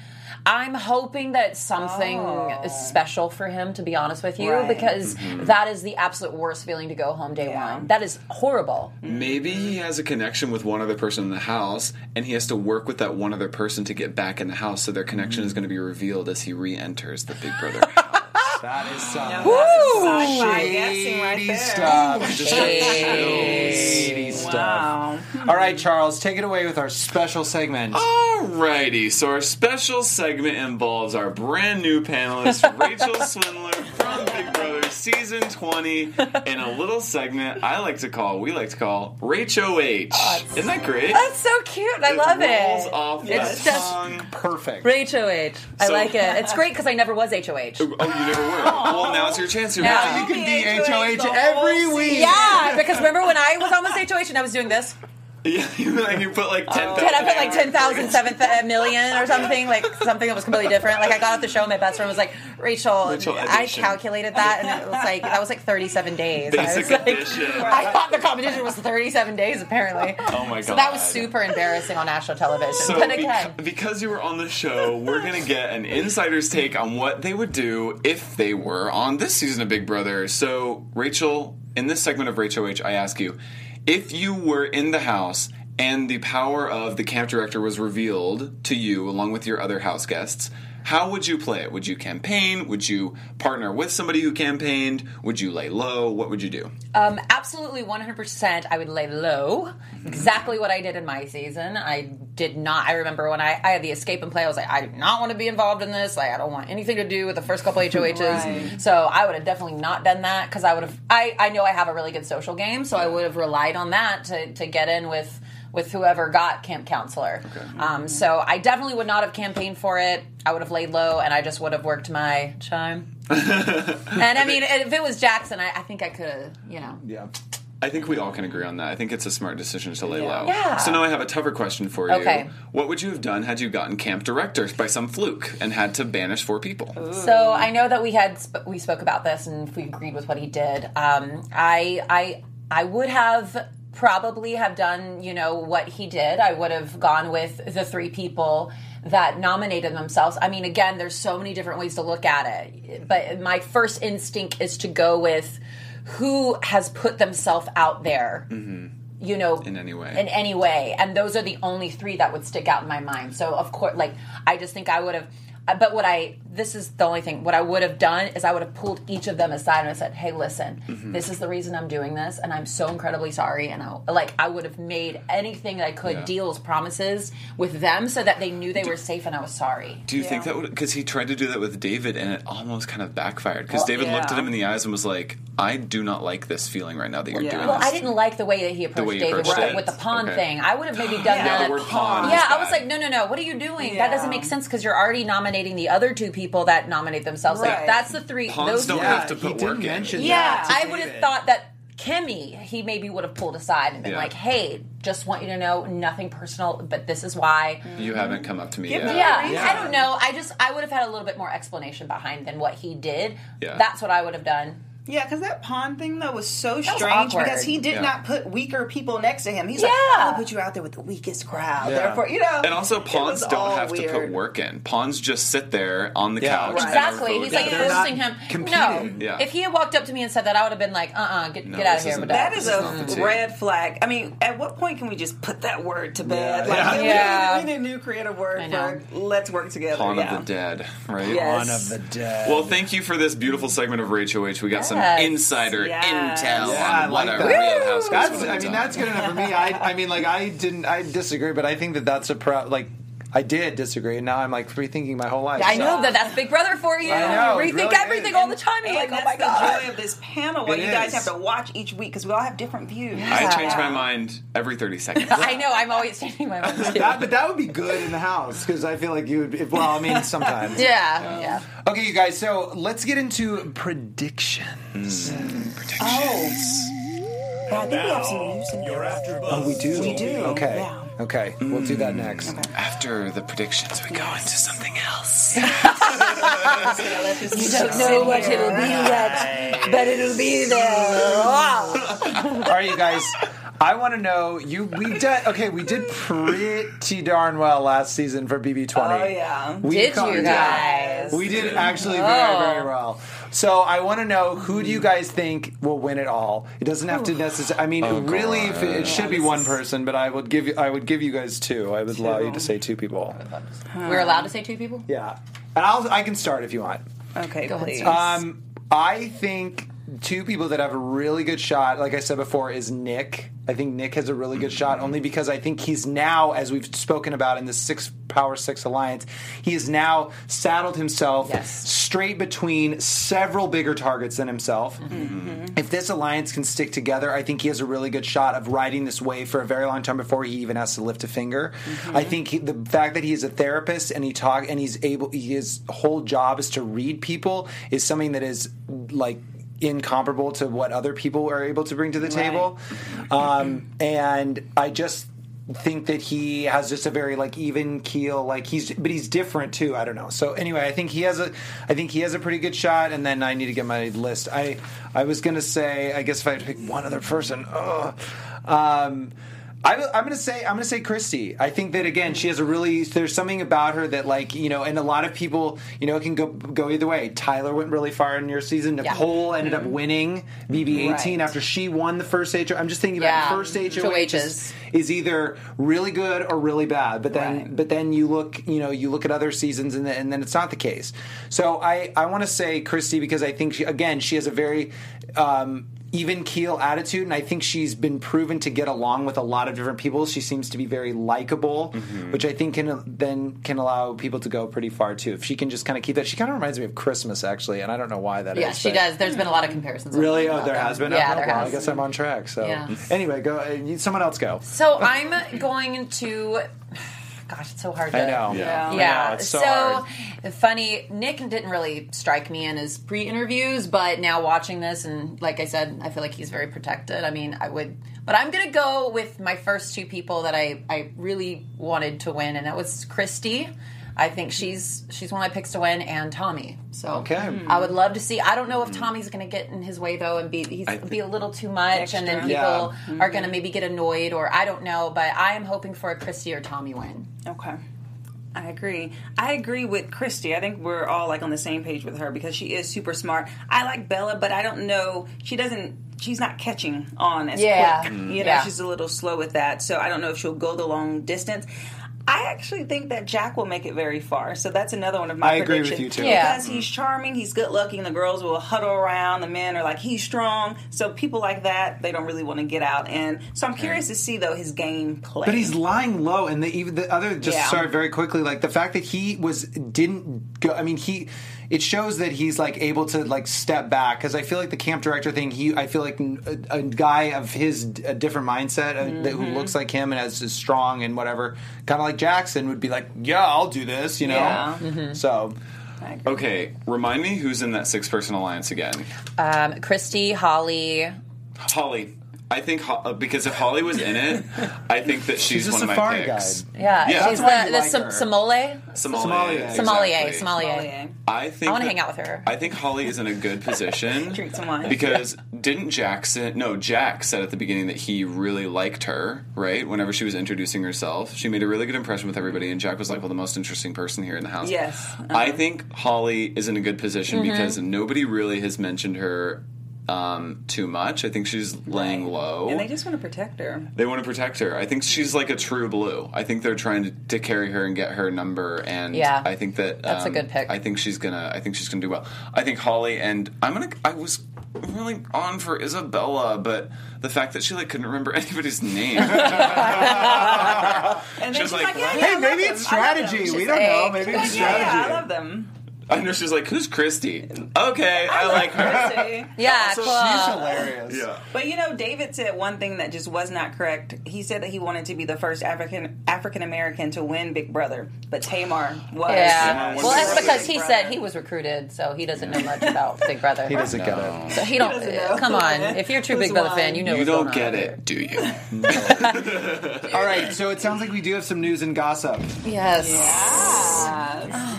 I'm hoping that it's something Oh. special for him, to be honest with you, Right. because Mm-hmm. that is the absolute worst feeling to go home day Yeah. one. That is horrible. Maybe he has a connection with one other person in the house, and he has to work with that one other person to get back in the house. So their connection is going to be revealed as he re-enters the Big Brother house. that is some Sci-fi guessing right shady there. stuff Just shady stuff Wow. all right Charles take it away with our special segment Alrighty, so our special segment involves our brand new panelist, Rachel Swindler from Big Brother Season 20, in a little segment I like to call, we like to call, Rach OH. Isn't that great? That's so cute. I love rolls it. off It's the just- tongue. perfect Rach HOH. I So- like it. It's great because I never was HOH. Oh, you never were. Well, now's your chance. You're Yeah. you can be HOH HOH every week Yeah, because remember when I was almost HOH and I was doing this? Yeah, you, like, you put like 10,000. Can I put like 10,000, 7 th- million or something? Like something that was completely different. Like I got off the show and my best friend was like, Rachel, Rachel I calculated that and it was like, that was like 37 days. I was like, addition. I thought the competition was 37 days apparently. Oh my god. So that was super embarrassing on national television. So but beca- again, because you were on the show, we're gonna get an insider's take on what they would do if they were on this season of Big Brother. So, Rachel, in this segment of Rachel H, I ask you, if you were in the house and the power of the camp director was revealed to you along with your other house guests, how would you play it? Would you campaign? Would you partner with somebody who campaigned? Would you lay low? What would you do? um, absolutely 100% I would lay low. Exactly what I did in my season. I did not, I remember when I, I had the escape and play, I was like, I do not want to be involved in this. Like, I don't want anything to do with the first couple HOHs. Right. So I would have definitely not done that because I would have, I, I know I have a really good social game, so I would have relied on that to, to get in with with whoever got camp counselor. Um, so I definitely would not have campaigned for it. I would have laid low and I just would have worked my charm. and I mean, if it was Jackson, I, I think I could have, you know. yeah I think we all can agree on that. I think it's a smart decision to lay low. Yeah. So now I have a tougher question for you. Okay. What would you have done had you gotten camp director by some fluke and had to banish four people? So I know that we had sp- we spoke about this and we agreed with what he did. Um, I I I would have probably have done you know what he did. I would have gone with the three people that nominated themselves. I mean, again, there's so many different ways to look at it, but my first instinct is to go with who has put themselves out there. Mm-hmm. You know, In any way. in any way, and those are the only three that would stick out in my mind. So, of course, like I just think I would have. Uh, But what I this is the only thing. What I would have done is I would have pulled each of them aside and I said, "Hey, listen, Mm-hmm. this is the reason I'm doing this, and I'm so incredibly sorry." And I like I would have made anything that I could Yeah. deals, promises with them, so that they knew they were safe and I was sorry. Do you think that would because he tried to do that with David and it almost kind of backfired because Well, David looked at him in the eyes and was like, "I do not like this feeling right now that you're Yeah. doing Well, this." I didn't like the way that he approached David with, approached the, it. with the pawn Okay. thing. I would have maybe done Yeah, that. the word pawn. Yeah, I was like, no, no, no. What are you doing? Yeah. That doesn't make sense because you're already nominating the other two people that nominate themselves. Like that's the three. Pawns those don't three- have to put didn't work in. Yeah, I would have thought that Kemi, he maybe would have pulled aside and been Yeah. like, "Hey, just want you to know, nothing personal, but this is why." You haven't come up to me Give yet. me Yeah, reason. I don't know. I just I would have had a little bit more explanation behind than what he did. Yeah. That's what I would have done. Yeah, because that pawn thing though was so was strange awkward. because he did Yeah. not put weaker people next to him. He's like, Yeah. "I'll put you out there with the weakest crowd." Yeah. Therefore, you know, And also, pawns don't all have to put work in. Pawns just sit there on the Yeah. couch. Right. Exactly. He's like they're forcing him. competing. No. Yeah. If he had walked up to me and said that, I would have been like, uh, uh get, No, get out of here. isn't- But That is a This is not red flag. I mean, at what point can we just put that word to bed? Yeah. Like, we- Yeah. we, need a new creative word for let's work together. Pawn yeah. of the dead, right? Pawn of the dead. Well, thank you for this beautiful segment of Rachel H. We got some Yes. insider Yes. intel Yeah, I on what like our that. real house That's. I mean, that's good enough for me. I. I mean, like, I didn't. I disagree, but I think that that's a pro. Like, I did disagree, and now I'm like rethinking my whole life. I so- know that that's Big Brother for you. I know, You rethink really everything is. all the time. You're And like, oh that's my the joy of this panel. Where It you guys have to watch each week because we all have different views. I change my mind every 30 seconds. I know. I'm always changing my mind. too. That, but that would be good in the house because I feel like you would. If, well, I mean, sometimes. Yeah, yeah. Okay, you guys. So let's get into predictions. Hmm. Oh, But I think we have some news in You're after Buzz. Oh, we do. We do, Okay. yeah. Okay. We'll do that next. Mm. After the predictions, we go into something else. You don't know what it'll be yet, but it'll be there. Wow. All right, you guys. I want to know you. We did okay. We did pretty darn well last season for BB20. Oh, yeah. We Did caught- you guys? We did actually very very well. So I want to know who do you guys think will win it all? It doesn't have to necessarily. I mean, really, if it, it should be one person, but I would give you. I would give you guys two. I would allow you to say two people. We're allowed to say two people? Yeah, and I'll. I can start if you want. Okay, Go ahead, please. Sarah. Um, I think two people that have a really good shot, like I said before, is Nick. I think Nick has a really good shot only because I think he's now, as we've spoken about in the six Power Six Alliance, he has now saddled himself Yes. straight between several bigger targets than himself. Mm-hmm. Mm-hmm. If this alliance can stick together, I think he has a really good shot of riding this wave for a very long time before he even has to lift a finger. Mm-hmm. I think he, the fact that he is a therapist and he talk and he's able, his whole job is to read people is something that is like incomparable to what other people are able to bring to the table. Um, and I just think that he has just a very like even keel like he's but he's different too i don't know. So anyway i think he has a i think he has a pretty good shot and then i need to get my list. I i was gonna say i guess if i had to pick one other person ugh, um I, am going to say I'm going to say Christie. I think that again she has a really there's something about her that like you know and a lot of people you know it can go go either way. Tyler went really far in your season. Yeah. Nicole ended up winning BB18 Right. after she won the first HO. I'm just thinking Yeah. about first HOH HOHs. is, is either really good or really bad. But then Right. but then you look you know you look at other seasons and, then and then it's not the case. So I I want to say Christie because I think she again she has a very um, even keel attitude, and I think she's been proven to get along with a lot of different people. She seems to be very likable, which I think can then can allow people to go pretty far too. If she can just kind of keep that, she kind of reminds me of Christmas actually, and I don't know why that is. Yeah, she does. There's been a lot of comparisons. Really? Oh, there them. has been. Yeah, Oh, there well, has. I guess I'm on track. So Yeah. anyway, go. Uh, someone else go. So I'm going to. Gosh, it's so hard to. I know. Yeah. I Yeah. know, it's so, so hard. funny. Nick didn't really strike me in his pre-interviews, but now watching this, and like I said, I feel like he's very protected. I mean, I would, but I'm gonna go with my first two people that I I really wanted to win, and that was Christie. I think she's she's one of my picks to win, and Tommy. So Okay. I would love to see. I don't know if Tommy's going to get in his way though, and be he's I be a little too much, and then people Yeah. are going to maybe get annoyed, or I don't know. But I am hoping for a Christie or Tommy win. Okay. I agree. I agree with Christie. I think we're all like on the same page with her because she is super smart. I like Bella, but I don't know. She doesn't. She's not catching on as Yeah. quick. Mm. You know, Yeah. she's a little slow with that. So I don't know if she'll go the long distance. I actually think that Jack will make it very far. So that's another one of my I agree with predictions. you, too. Yeah. Because he's charming, he's good looking. The girls will huddle around. The men are like, he's strong. So people like that, they don't really want to get out. And so I'm curious to see though his game play. But he's lying low, and the, even the other just Yeah. sorry very quickly, like the fact that he was didn't go. I mean, he it shows that he's like able to like step back because I feel like the camp director thing. He I feel like a, a guy of his a different mindset uh, that, who Mm-hmm. looks like him and as is strong and whatever, kind of like Jackson would be like, yeah, I'll do this, you know. Yeah. So Okay, remind me who's in that six person alliance again. Um, Christie, Holly. Holly. I think Ho- uh, because if Holly was in it, I think that she's, She's a one of my safari picks. guide. Yeah, Yeah. she's That's why the, you the like Som- her. Sommelier. Somalia. Sommelier. Sommelier. exactly. Sommelier. I think I wanna that- hang out with her. I think Holly is in a good position. Drink some wine. Because didn't Jackson? No, Jack said at the beginning that he really liked her. Right, whenever she was introducing herself, she made a really good impression with everybody, and Jack was like, "Well, the most interesting person here in the house." Yes. I think Holly is in a good position Mm-hmm. because nobody really has mentioned her um, too much. I think she's laying low. And they just want to protect her. They want to protect her. I think she's like a true blue. I think they're trying to, to carry her and get her number. And Yeah. I think that That's a um, good pick. I think she's gonna. I think she's gonna do well. I think Holly and I'm gonna. I was really on for Isabella, but the fact that she like couldn't remember anybody's name. And then She's she's like, like, yeah, yeah, hey, maybe them. it's I love them. strategy. She's We like, don't know. like, Maybe Yeah, it's yeah, I love them. I know she's like, who's Christie? Okay, I, like her. Chrissy. Yeah, oh, Also, cool. She's hilarious. Yeah. But you know, David said one thing that just was not correct. He said that he wanted to be the first African African American to win Big Brother, but Tamar was. Yeah. Yeah. Well, that's because he said he was recruited, so he doesn't know much about Big Brother. He doesn't get it. So he don't. doesn't know. come on, if you're a true Big Brother won? fan, you know You what's don't going get over it, do you? All right, so it sounds like we do have some news and gossip. Yes. Yes.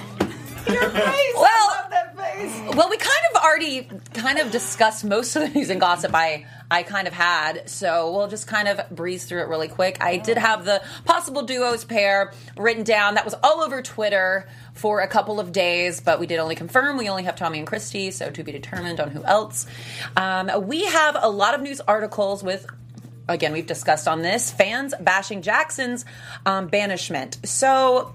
Your face. Well- I love that face. Well, we kind of already kind of discussed most of the news and gossip I I kind of had, so we'll just kind of breeze through it really quick. I did have the possible duos pair written down. That was all over Twitter for a couple of days, but we did only confirm. We only have Tommy and Christie, so to be determined on who else. Um, we have a lot of news articles with again, we've discussed on this fans bashing Jackson's um, banishment. So.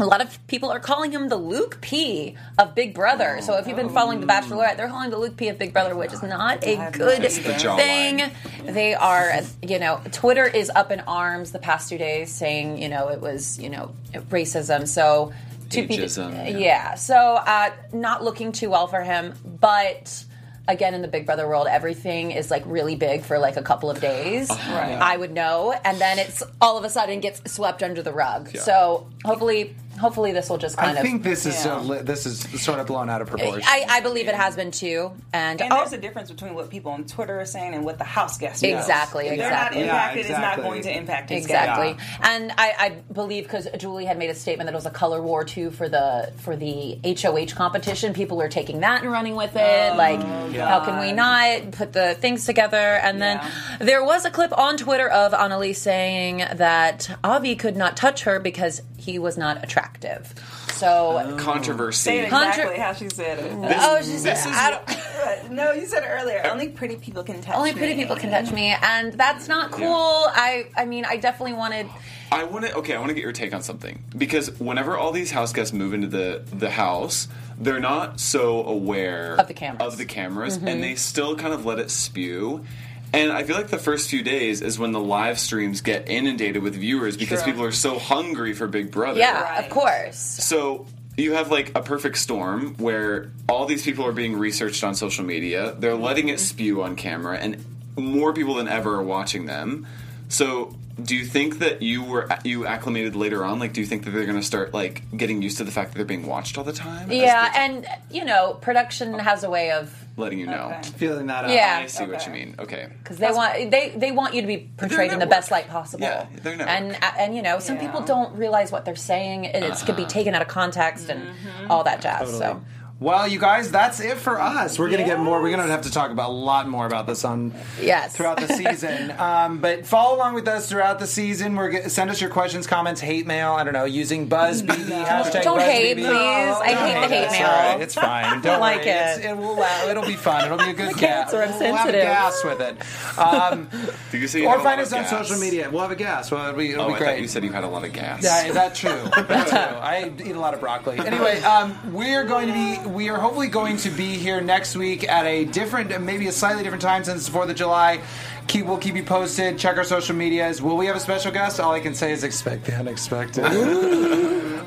A lot of people are calling him the Luke P of Big Brother. So if you've been following The Bachelorette, they're calling the Luke P of Big Brother, which is not a good It's the jawline. thing. They are, you know, Twitter is up in arms the past two days saying, you know, it was, you know, racism. So to be- yeah. yeah. So uh, not looking too well for him, but again in the big brother world everything is like really big for like a couple of days Uh-huh. i would know and then it's all of a sudden gets swept under the rug Yeah. so hopefully hopefully this will just kind I of I think this is Yeah. so li- this is sort of blown out of proportion. I, I believe it has been too and, And oh, there's a difference between what people on Twitter are saying and what the house guests know. Exactly, If they're not exactly. Yeah, impacted, it's exactly. not going to impact Exactly, game. and I, I believe because Julie had made a statement that it was a color war too for the for the HOH competition. People are taking that and running with it. Oh, like, how can we not put the things together? And then Yeah. there was a clip on Twitter of Analyse saying that Ovi could not touch her because he was not attractive. So. Controversy. Say it Hunter- exactly how she said it. Oh, she said, this is I don't, no, you said it earlier. Only pretty people can touch only pretty me. people can touch me, and that's not cool. I, I mean, I definitely wanted. I want to okay. I want to get your take on something because whenever all these house guests move into the the house, they're not so aware Of the cameras. Mm-hmm. of the cameras, and they still kind of let it spew. And I feel like the first few days is when the live streams get inundated with viewers because True. people are so hungry for Big Brother. Yeah, Right. of course. So you have like a perfect storm where all these people are being researched on social media. They're letting it mm-hmm. spew on camera, and more people than ever are watching them. So, do you think that you were you acclimated later on? Like, do you think that they're going to start like getting used to the fact that they're being watched all the time? as Yeah, they- and you know, production has a way of letting you know. Okay. Feeling that out. Yeah. I see what you mean. Okay. because they want they they want you to be portrayed in the best light possible. Yeah, they're network. and uh, and you know, some Yeah. people don't realize what they're saying, and it's could be uh-huh. taken out of context and mm-hmm. all that jazz. So Well, you guys, that's it for us. We're gonna get more. We're gonna have to talk about a lot more about this on Yes. throughout the season. um, but follow along with us throughout the season. We're g- send us your questions, comments, hate mail. I don't know, using BuzzBB hashtag Don't hate, BuzzBB. please. I Don't hate the hate It's mail. all right. It's fine. Don't like worry. it. It's, it will. Uh, it'll be fun. It'll be a good gas. cancer, I'm We'll have a gas with it. Um, Do you see? you or find us on gas? social media. We'll have a gas. Well, it'll be, it'll Oh, be I great. thought you said you had a lot of gas. Yeah, is that true? That's true. I eat a lot of broccoli. Anyway, um, we're going to be, we are hopefully going to be here next week at a different, maybe a slightly different time since it's 4th of July. Keep, we'll keep you posted. Check our social medias. Will we have a special guest? All I can say is expect the unexpected.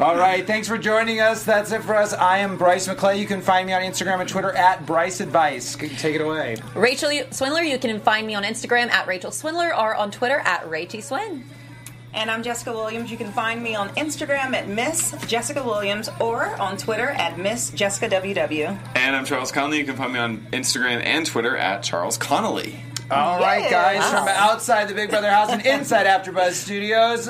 All right, thanks for joining us. That's it for us. I am Bryce McClay. You can find me on Instagram and Twitter at Bryce Advice. Take it away. Rachel Swindler, you can find me on Instagram at Rachel Swindler or on Twitter at Ray T Swin. And I'm Jessica Williams. You can find me on Instagram at Miss Jessica Williams or on Twitter at Miss Jessica WW. And I'm Charles Connolly. You can find me on Instagram and Twitter at Charles Connolly. All right, Yeah. guys, Wow. from outside the Big Brother house and inside AfterBuzz Studios.